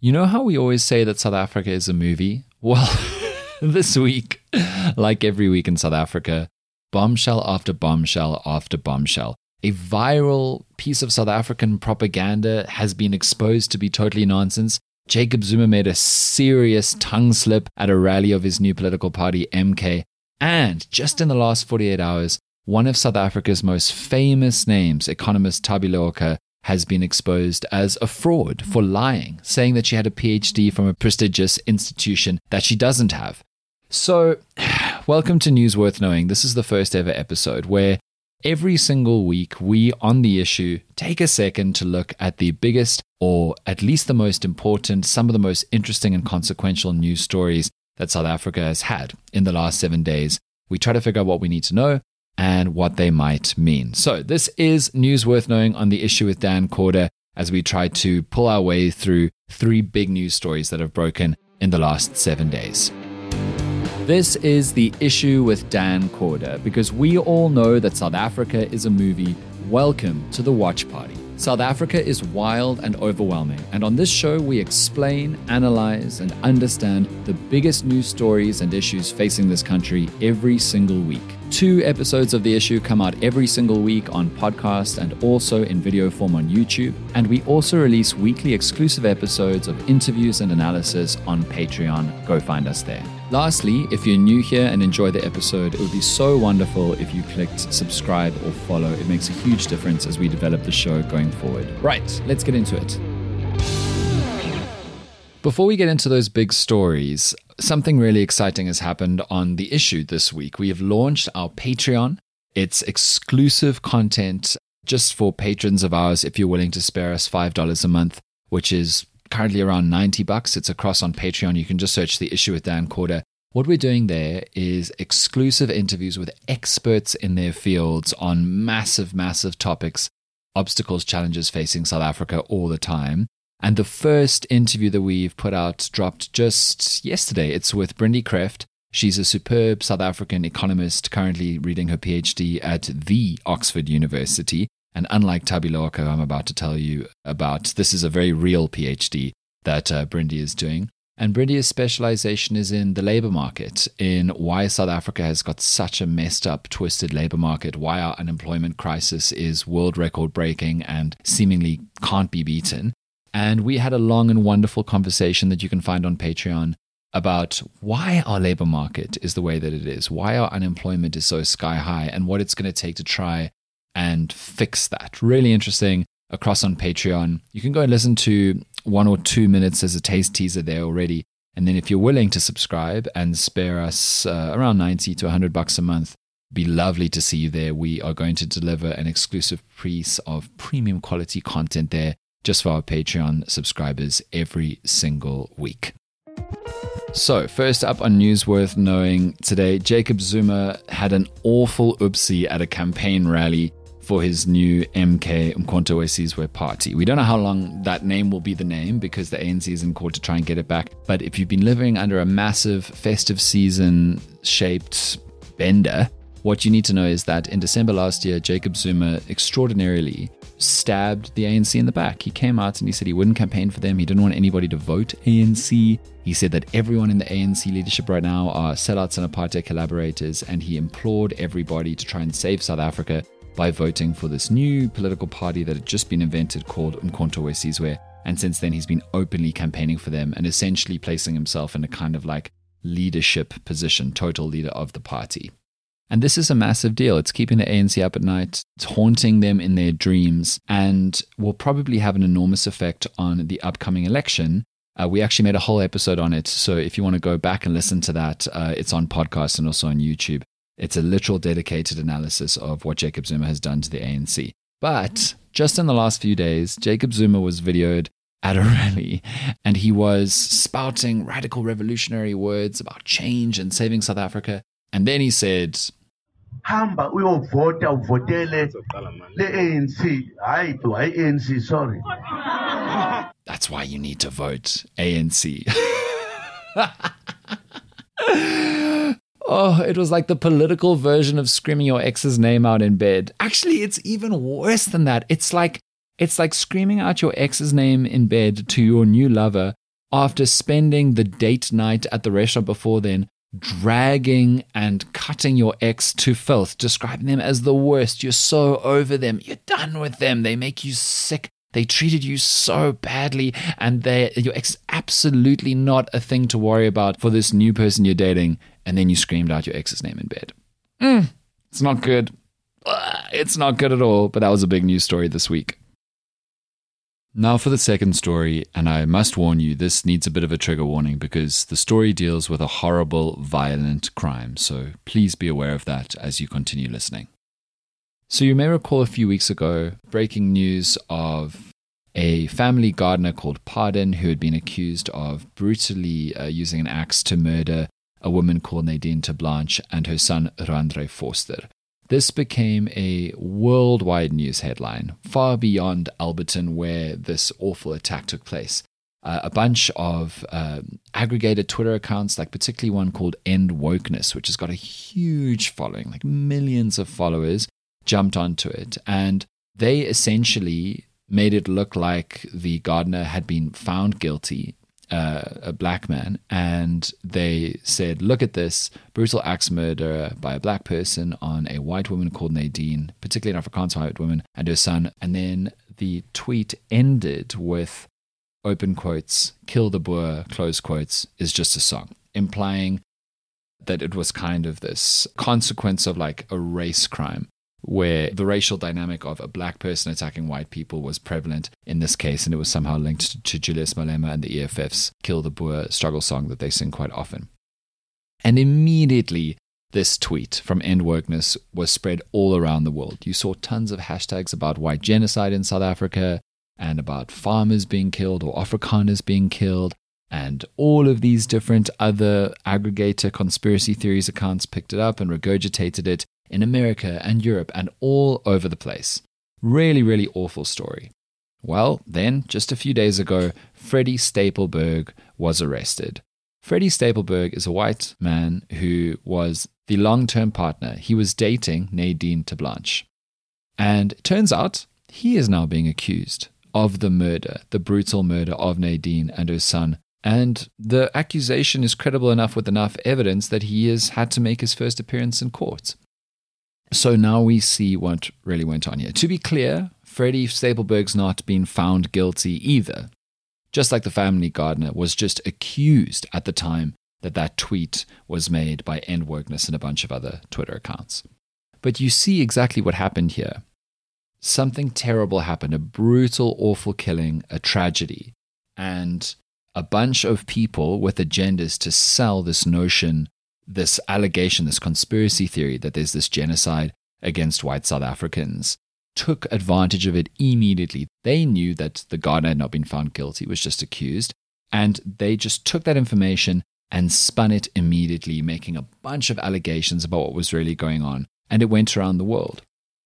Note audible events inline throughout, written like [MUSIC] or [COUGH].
You know how we always say that South Africa is a movie? Well, [LAUGHS] this week, like every week in South Africa, bombshell after bombshell after bombshell. A viral piece of South African propaganda has been exposed to be totally nonsense. Jacob Zuma made a serious tongue slip at a rally of his new political party, MK. And just in the last 48 hours, one of South Africa's most famous names, economist Thabi Leoka, has been exposed as a fraud for lying, saying that she had a PhD from a prestigious institution that she doesn't have. So, [SIGHS] welcome to News Worth Knowing. This is the first ever episode where every single week we, on the issue, take a second to look at the biggest, or at least the most important, some of the most interesting and consequential news stories that South Africa has had in the last seven days. We try to figure out what we need to know and what they might mean. So, this is news worth knowing on the issue with Dan Corder as we try to pull our way through three big news stories that have broken in the last seven days. This is the issue with Dan Corder because we all know that South Africa is a movie. Welcome to the watch party. South Africa is wild and overwhelming, and on this show, we explain, analyze, and understand the biggest news stories and issues facing this country every single week. Two episodes of the issue come out every single week on podcast and also in video form on YouTube. And we also release weekly exclusive episodes of interviews and analysis on Patreon. Go find us there. Lastly, if you're new here and enjoy the episode, it would be so wonderful if you clicked subscribe or follow. It makes a huge difference as we develop the show going forward. Right, let's get into it. Before we get into those big stories, something really exciting has happened on the issue this week. We have launched our Patreon. It's exclusive content just for patrons of ours if you're willing to spare us $5 a month, which is currently around 90 bucks. It's across on Patreon. You can just search the issue with Dan Corder. What we're doing there is exclusive interviews with experts in their fields on massive, massive topics, obstacles, challenges facing South Africa all the time. And the first interview that we've put out dropped just yesterday. It's with Brindy Kreft. She's a superb South African economist currently reading her PhD at the Oxford University. And unlike Thabi Leoka, I'm about to tell you about, this is a very real PhD that uh, Brindy is doing. And Brindy's specialization is in the labor market, in why South Africa has got such a messed up, twisted labor market, why our unemployment crisis is world record breaking and seemingly can't be beaten. And we had a long and wonderful conversation that you can find on Patreon about why our labor market is the way that it is, why our unemployment is so sky high, and what it's going to take to try and fix that. Really interesting across on Patreon. You can go and listen to one or two minutes as a taste teaser there already. And then if you're willing to subscribe and spare us uh, around 90 to 100 bucks a month, be lovely to see you there. We are going to deliver an exclusive piece of premium quality content there just for our Patreon subscribers every single week. So, first up on News Worth Knowing today, Jacob Zuma had an awful oopsie at a campaign rally for his new MK Umkhonto weSizwe party. We don't know how long that name will be the name because the ANC is in court to try and get it back. But if you've been living under a massive festive season shaped bender, what you need to know is that in December last year, Jacob Zuma extraordinarily stabbed the ANC in the back. He came out and he said he wouldn't campaign for them. He didn't want anybody to vote ANC. He said that everyone in the ANC leadership right now are sellouts and apartheid collaborators, and he implored everybody to try and save South Africa by voting for this new political party that had just been invented called Umkhonto weSizwe. And since then, he's been openly campaigning for them and essentially placing himself in a kind of like leadership position, total leader of the party. And this is a massive deal. It's keeping the ANC up at night, it's haunting them in their dreams, and will probably have an enormous effect on the upcoming election. Uh, we actually made a whole episode on it. So if you want to go back and listen to that, uh, it's on podcast and also on YouTube. It's a literal dedicated analysis of what Jacob Zuma has done to the ANC. But just in the last few days, Jacob Zuma was videoed at a [LAUGHS] rally and he was spouting radical revolutionary words about change and saving South Africa. And then he said, hamba uyovota uvotele le-ANC hayi hayi ANC sorry That's why you need to vote ANC. [LAUGHS] [LAUGHS] oh, it was like the political version of screaming your ex's name out in bed. Actually, it's even worse than that. It's like it's like screaming out your ex's name in bed to your new lover after spending the date night at the restaurant before then, dragging and cutting your ex to filth, describing them as the worst. You're so over them. You're done with them. They make you sick. They treated you so badly, and they your ex absolutely not a thing to worry about for this new person you're dating. And then you screamed out your ex's name in bed. Mm, it's not good. It's not good at all. But that was a big news story this week. Now, for the second story, and I must warn you, this needs a bit of a trigger warning because the story deals with a horrible, violent crime, so please be aware of that as you continue listening. So, you may recall a few weeks ago breaking news of a family gardener called Pardon who had been accused of brutally uh, using an axe to murder a woman called Nadine Terblanche and her son Randre Forster. This became a worldwide news headline, far beyond Alberton, where this awful attack took place. Uh, a bunch of um, aggregated Twitter accounts, like particularly one called End Wokeness, which has got a huge following, like millions of followers, jumped onto it. And they essentially made it look like the gardener had been found guilty uh, a black man, and they said, "Look at this brutal axe murder by a black person on a white woman called Nadine, particularly an Afrikaans white woman, and her son." And then the tweet ended with open quotes, "Kill the Boer," close quotes, is just a song, implying that it was kind of this consequence of like a race crime where the racial dynamic of a black person attacking white people was prevalent in this case, and it was somehow linked to Julius Malema and the EFF's Kill the Boer struggle song that they sing quite often. And immediately, this tweet from End Wokeness was spread all around the world. You saw tons of hashtags about white genocide in South Africa and about farmers being killed or Afrikaners being killed. And all of these different other aggregator conspiracy theories accounts picked it up and regurgitated it in America and Europe and all over the place. Really, really awful story. Well, then, just a few days ago, Freddie Stapelberg was arrested. Freddie Stapelberg is a white man who was the long term partner. He was dating Nadine Terblanche. And it turns out he is now being accused of the murder, the brutal murder of Nadine and her son. And the accusation is credible enough with enough evidence that he has had to make his first appearance in court. So now we see what really went on here. To be clear, Freddie Stapelberg's not been found guilty either. Just like the family gardener was just accused at the time that that tweet was made by End Wokeness and a bunch of other Twitter accounts. But you see exactly what happened here. Something terrible happened a brutal, awful killing, a tragedy. And a bunch of people with agendas to sell this notion this allegation, this conspiracy theory that there's this genocide against white South Africans, took advantage of it immediately. They knew that the gardener had not been found guilty, was just accused, and they just took that information and spun it immediately, making a bunch of allegations about what was really going on. And it went around the world.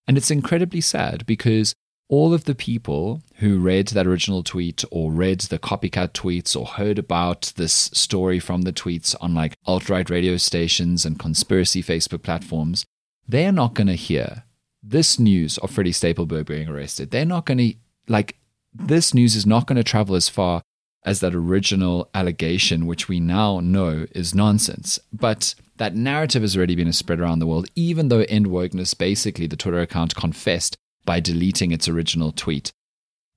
And it's incredibly sad because all of the people who read that original tweet or read the copycat tweets or heard about this story from the tweets on like alt right radio stations and conspiracy Facebook platforms, they are not going to hear this news of Freddie Stapelberg being arrested. They're not going to, like, this news is not going to travel as far as that original allegation, which we now know is nonsense. But that narrative has already been spread around the world, even though End Wokeness, basically the Twitter account, confessed by deleting its original tweet.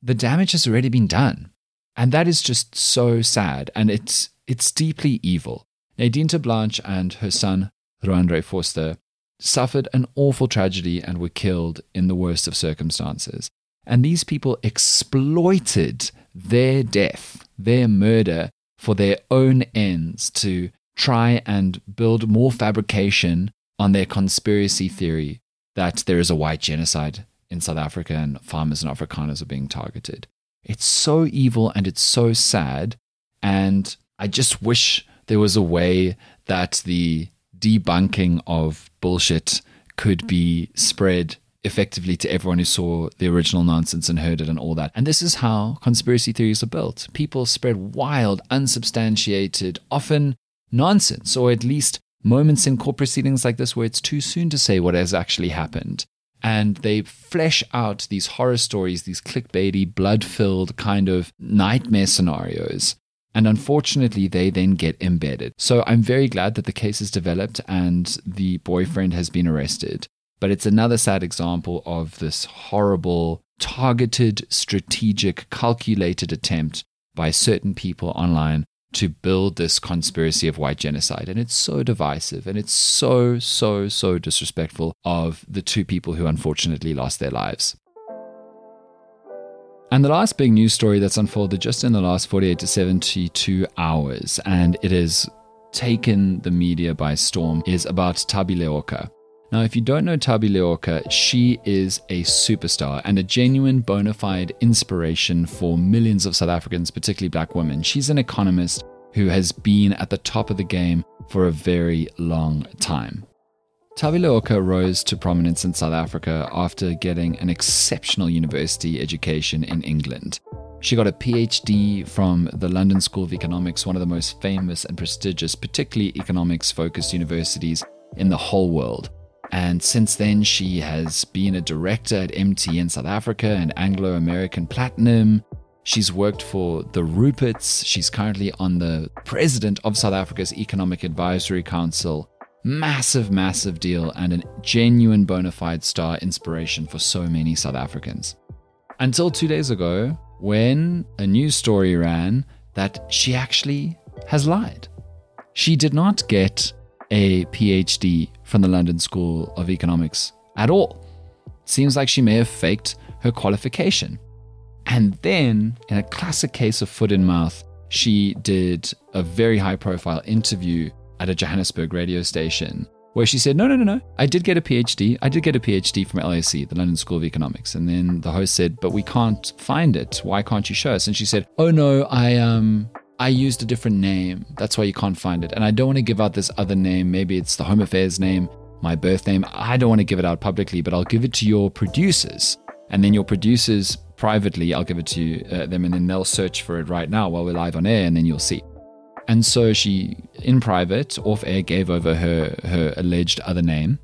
The damage has already been done. And that is just so sad. And it's, it's deeply evil. Nadine Terblanche and her son, Randre Forster, suffered an awful tragedy and were killed in the worst of circumstances. And these people exploited their death, their murder, for their own ends to try and build more fabrication on their conspiracy theory that there is a white genocide in South Africa and farmers and Afrikaners are being targeted. It's so evil and it's so sad. And I just wish there was a way that the debunking of bullshit could be spread effectively to everyone who saw the original nonsense and heard it and all that. And this is how conspiracy theories are built. People spread wild, unsubstantiated, often nonsense, or at least moments in court proceedings like this where it's too soon to say what has actually happened and they flesh out these horror stories, these clickbaity, blood filled kind of nightmare scenarios. And unfortunately, they then get embedded. So I'm very glad that the case is developed and the boyfriend has been arrested. But it's another sad example of this horrible, targeted, strategic, calculated attempt by certain people online to build this conspiracy of white genocide. And it's so divisive and it's so, so, so disrespectful of the two people who unfortunately lost their lives. And the last big news story that's unfolded just in the last 48 to 72 hours, and it has taken the media by storm, is about Thabi Leoka. Now, if you don't know Thabi Leoka, she is a superstar and a genuine bona fide inspiration for millions of South Africans, particularly black women. She's an economist who has been at the top of the game for a very long time. Thabi Leoka rose to prominence in South Africa after getting an exceptional university education in England. She got a PhD from the London School of Economics, one of the most famous and prestigious, particularly economics focused universities in the whole world. And since then, she has been a director at MTN South Africa and Anglo American Platinum. She's worked for the Ruperts. She's currently on the president of South Africa's Economic Advisory Council massive, massive deal and a genuine bona fide star inspiration for so many South Africans. Until two days ago, when a news story ran that she actually has lied. She did not get a PhD from the London School of Economics at all. Seems like she may have faked her qualification. And then, in a classic case of foot in mouth, she did a very high profile interview at a Johannesburg radio station where she said, No, no, no, no. I did get a PhD. I did get a PhD from LSE, the London School of Economics. And then the host said, But we can't find it. Why can't you show us? And she said, Oh no, I um I used a different name. That's why you can't find it. And I don't want to give out this other name. Maybe it's the Home Affairs name, my birth name. I don't want to give it out publicly, but I'll give it to your producers. And then your producers privately, I'll give it to uh, them, and then they'll search for it right now while we're live on air, and then you'll see. And so she, in private, off air, gave over her, her alleged other name.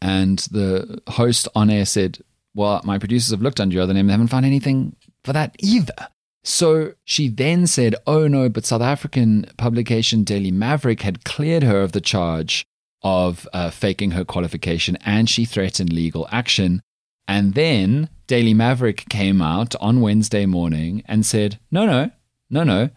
And the host on air said, Well, my producers have looked under your other name and haven't found anything for that either. So she then said, Oh no, but South African publication Daily Maverick had cleared her of the charge of uh, faking her qualification and she threatened legal action. And then Daily Maverick came out on Wednesday morning and said, No, no, no, no.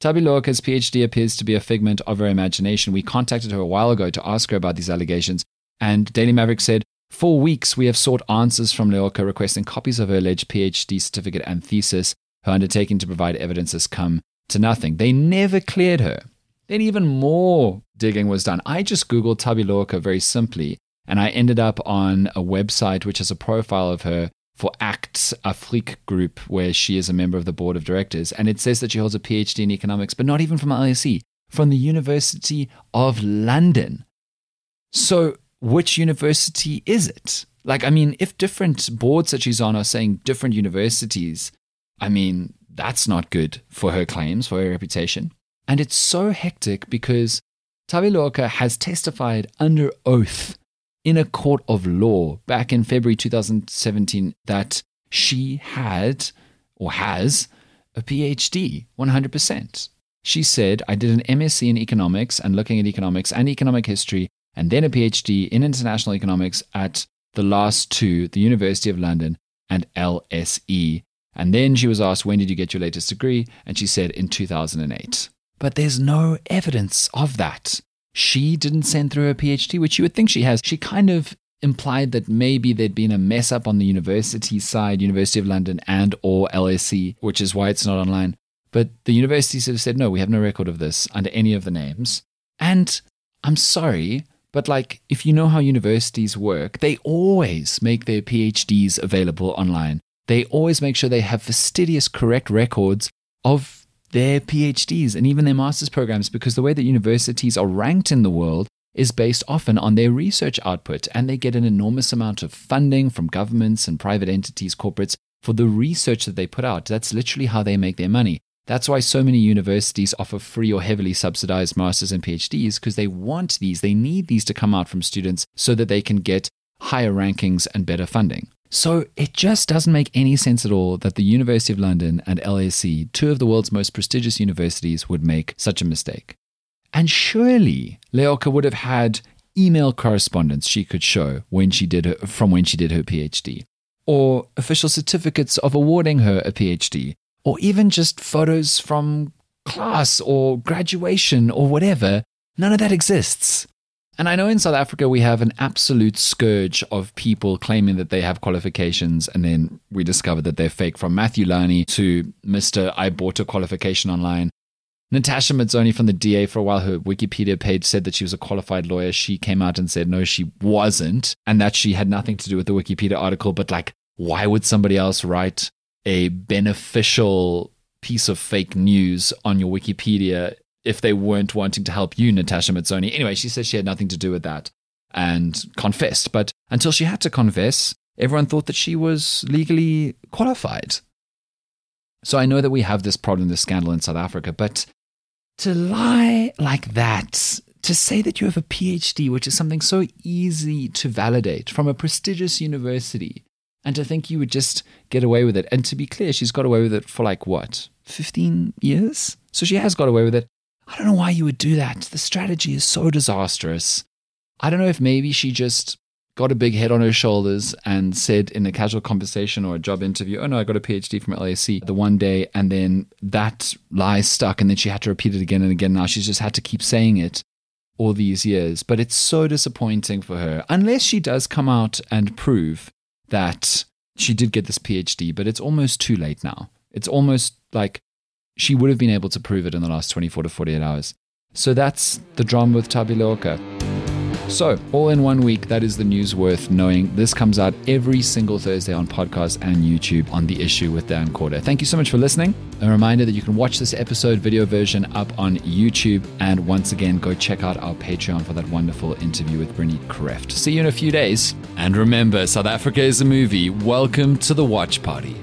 Thabi Leoka's PhD appears to be a figment of her imagination. We contacted her a while ago to ask her about these allegations, and Daily Maverick said, For weeks, we have sought answers from Leoka requesting copies of her alleged PhD certificate and thesis. Her undertaking to provide evidence has come to nothing. They never cleared her. Then even more digging was done. I just Googled Thabi Leoka very simply, and I ended up on a website which has a profile of her for Acts Afrique Group, where she is a member of the board of directors. And it says that she holds a PhD in economics, but not even from LSE, from the University of London. So, which university is it? Like, I mean, if different boards that she's on are saying different universities, I mean, that's not good for her claims, for her reputation. And it's so hectic because Thabi Leoka has testified under oath in a court of law back in February 2017 that she had or has a PhD 100%. She said, I did an MSc in economics and looking at economics and economic history, and then a PhD in international economics at the last two, the University of London and LSE. And then she was asked, When did you get your latest degree? And she said, In 2008. But there's no evidence of that she didn't send through her PhD, which you would think she has. She kind of implied that maybe there'd been a mess up on the university side, University of London and or LSE, which is why it's not online. But the universities have said, no, we have no record of this under any of the names. And I'm sorry, but like, if you know how universities work, they always make their PhDs available online. They always make sure they have fastidious, correct records of their PhDs and even their master's programs because the way that universities are ranked in the world is based often on their research output, and they get an enormous amount of funding from governments and private entities, corporates, for the research that they put out. That's literally how they make their money. That's why so many universities offer free or heavily subsidized masters and PhDs because they want these, they need these to come out from students so that they can get higher rankings and better funding. So it just doesn't make any sense at all that the University of London and LSE, two of the world's most prestigious universities, would make such a mistake. And surely Leoka would have had email correspondence she could show when she did her, from when she did her PhD, or official certificates of awarding her a PhD, or even just photos from class or graduation or whatever. None of that exists. And I know in South Africa we have an absolute scourge of people claiming that they have qualifications, and then we discover that they're fake. From Matthew Lani to Mr. I bought a qualification online. Natasha Mazzone from the DA for a while, her Wikipedia page said that she was a qualified lawyer. She came out and said no, she wasn't, and that she had nothing to do with the Wikipedia article. But like, why would somebody else write a beneficial piece of fake news on your Wikipedia if they weren't wanting to help you, Natasha Mazzone? Anyway, she said she had nothing to do with that and confessed. But until she had to confess, everyone thought that she was legally qualified. So I know that we have this problem, this scandal in South Africa, but to lie like that, to say that you have a PhD, which is something so easy to validate from a prestigious university, and to think you would just get away with it. And to be clear, she's got away with it for like what, 15 years? So she has got away with it. I don't know why you would do that. The strategy is so disastrous. I don't know if maybe she just got a big head on her shoulders and said in a casual conversation or a job interview, Oh no, I got a PhD from LAC the one day. And then that lie stuck. And then she had to repeat it again and again. Now she's just had to keep saying it all these years. But it's so disappointing for her, unless she does come out and prove that she did get this PhD, but it's almost too late now. It's almost like she would have been able to prove it in the last 24 to 48 hours. So that's the drama with Thabi Leoka. So, all in one week, that is the news worth knowing. This comes out every single Thursday on podcast and YouTube on The Issue with Dan Corder. Thank you so much for listening. A reminder that you can watch this episode video version up on YouTube. And once again, go check out our Patreon for that wonderful interview with Bernie Kreft. See you in a few days. And remember, South Africa is a movie. Welcome to the watch party.